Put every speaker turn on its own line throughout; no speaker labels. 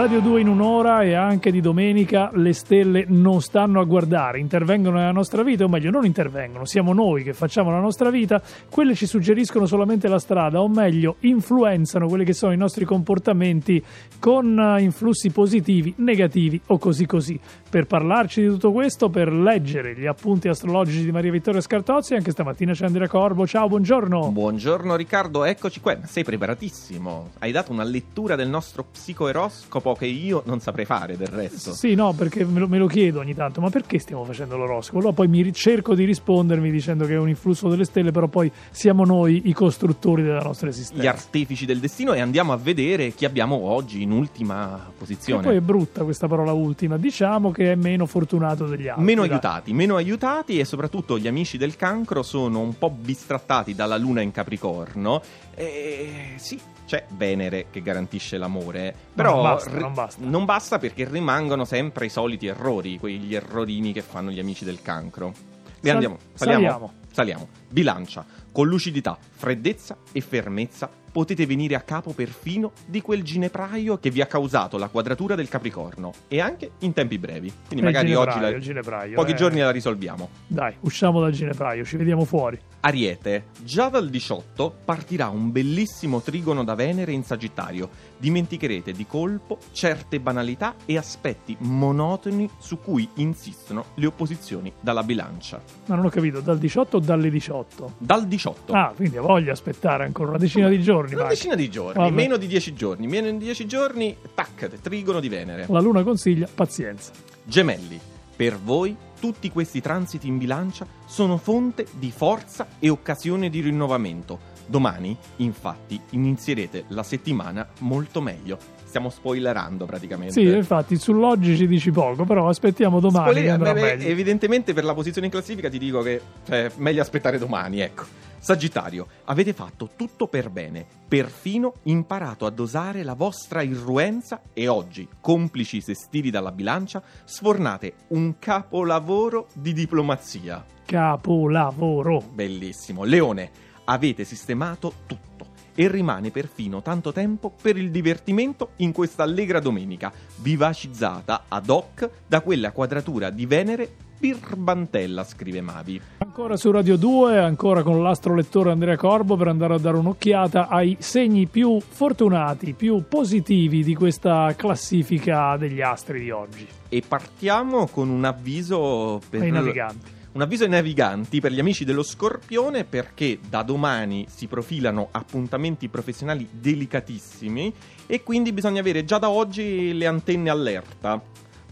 Radio 2 in un'ora e anche di domenica le stelle non stanno a guardare, intervengono nella nostra vita, o meglio non intervengono, siamo noi che facciamo la nostra vita, quelle ci suggeriscono solamente la strada, o meglio influenzano quelli che sono i nostri comportamenti con eh, influssi positivi, negativi o così così. Per parlarci di tutto questo, per leggere gli appunti astrologici di Maria Vittoria Scartozzi, anche stamattina c'è Andrea Corbo, ciao, buongiorno.
Buongiorno Riccardo, eccoci qua, sei preparatissimo, hai dato una lettura del nostro psicoeroscopo che io non saprei fare del resto.
Sì, no, perché me lo, me lo chiedo ogni tanto, ma perché stiamo facendo l'oroscopo? Allora poi mi cerco di rispondermi dicendo che è un influsso delle stelle, però poi siamo noi i costruttori della nostra esistenza.
Gli artefici del destino e andiamo a vedere chi abbiamo oggi in ultima posizione.
E poi è brutta questa parola ultima, diciamo che è meno fortunato degli altri.
Meno
dai.
aiutati, meno aiutati e soprattutto gli amici del cancro sono un po' bistrattati dalla luna in Capricorno. E sì, c'è Venere che garantisce l'amore, però
non basta, non basta.
non basta perché rimangono sempre i soliti errori, quegli errorini che fanno gli amici del cancro. E
Sal-
andiamo, saliamo,
saliamo.
saliamo. Bilancia, con lucidità, freddezza e fermezza potete venire a capo perfino di quel ginepraio che vi ha causato la quadratura del Capricorno e anche in tempi brevi. Quindi
Il
magari oggi la-
il ginepraio,
pochi
eh.
giorni la risolviamo.
Dai, usciamo dal ginepraio, ci vediamo fuori.
Ariete, già dal 18 partirà un bellissimo trigono da Venere in Sagittario. Dimenticherete di colpo certe banalità e aspetti monotoni su cui insistono le opposizioni dalla bilancia.
Ma non ho capito, dal 18 o dalle 18?
Dal 18.
Ah, quindi voglio aspettare ancora una decina di giorni.
Una
vai.
decina di giorni,
Vabbè.
meno di 10 giorni. Meno di 10 giorni, tac, trigono di Venere.
La luna consiglia pazienza.
Gemelli, per voi tutti questi transiti in bilancia sono fonte di forza e occasione di rinnovamento. Domani, infatti, inizierete la settimana molto meglio. Stiamo spoilerando praticamente.
Sì, infatti sull'oggi ci dici poco, però aspettiamo domani
Spoiler- beh. Evidentemente per la posizione in classifica ti dico che è meglio aspettare domani, ecco. Sagittario, avete fatto tutto per bene, perfino imparato a dosare la vostra irruenza e oggi, complici i sestili dalla bilancia, sfornate un capolavoro di diplomazia.
Capolavoro.
Bellissimo. Leone, avete sistemato tutto e rimane perfino tanto tempo per il divertimento in questa allegra domenica, vivacizzata ad hoc da quella quadratura di Venere birbantella, scrive Mavi.
Ancora su Radio 2, ancora con l'astrolettore Andrea Corbo per andare a dare un'occhiata ai segni più fortunati, più positivi di questa classifica degli astri di oggi.
E partiamo con un avviso per
Ai naviganti.
Un avviso ai naviganti per gli amici dello Scorpione perché da domani si profilano appuntamenti professionali delicatissimi e quindi bisogna avere già da oggi le antenne allerta.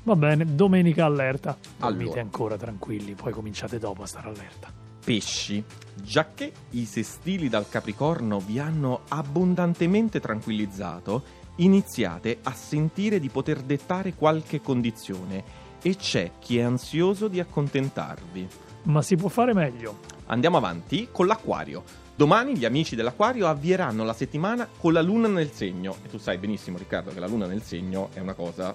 Va bene, domenica allerta. Dormite
Allora.
ancora tranquilli, poi cominciate dopo a stare allerta.
Pesci, giacché i sestili dal Capricorno vi hanno abbondantemente tranquillizzato, iniziate a sentire di poter dettare qualche condizione e c'è chi è ansioso di accontentarvi.
Ma si può fare meglio.
Andiamo avanti con l'Aquario. Domani gli amici dell'Aquario avvieranno la settimana con la luna nel segno. E tu sai benissimo, Riccardo, che la luna nel segno è una cosa.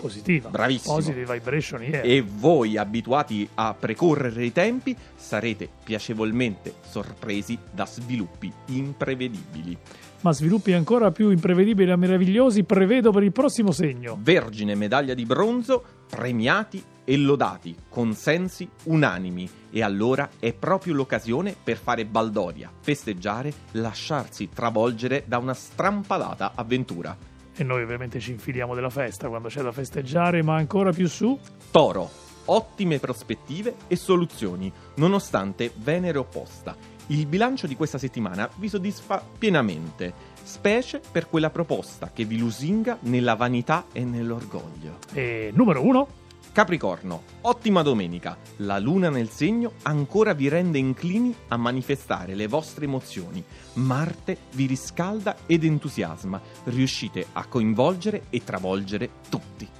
Positiva.
Bravissimo.
Positive vibration, yeah.
E voi, abituati a precorrere i tempi, sarete piacevolmente sorpresi da sviluppi imprevedibili.
Ma sviluppi ancora più imprevedibili e meravigliosi prevedo per il prossimo segno.
Vergine medaglia di bronzo, premiati e lodati, consensi unanimi. E allora è proprio l'occasione per fare baldoria, festeggiare, lasciarsi travolgere da una strampalata avventura.
E noi ovviamente ci infiliamo della festa quando c'è da festeggiare, ma ancora più su.
Toro, ottime prospettive e soluzioni, nonostante Venere opposta. Il bilancio di questa settimana vi soddisfa pienamente, specie per quella proposta che vi lusinga nella vanità e nell'orgoglio.
E numero uno.
Capricorno, ottima domenica. La luna nel segno ancora vi rende inclini a manifestare le vostre emozioni. Marte vi riscalda ed entusiasma. Riuscite a coinvolgere e travolgere tutti.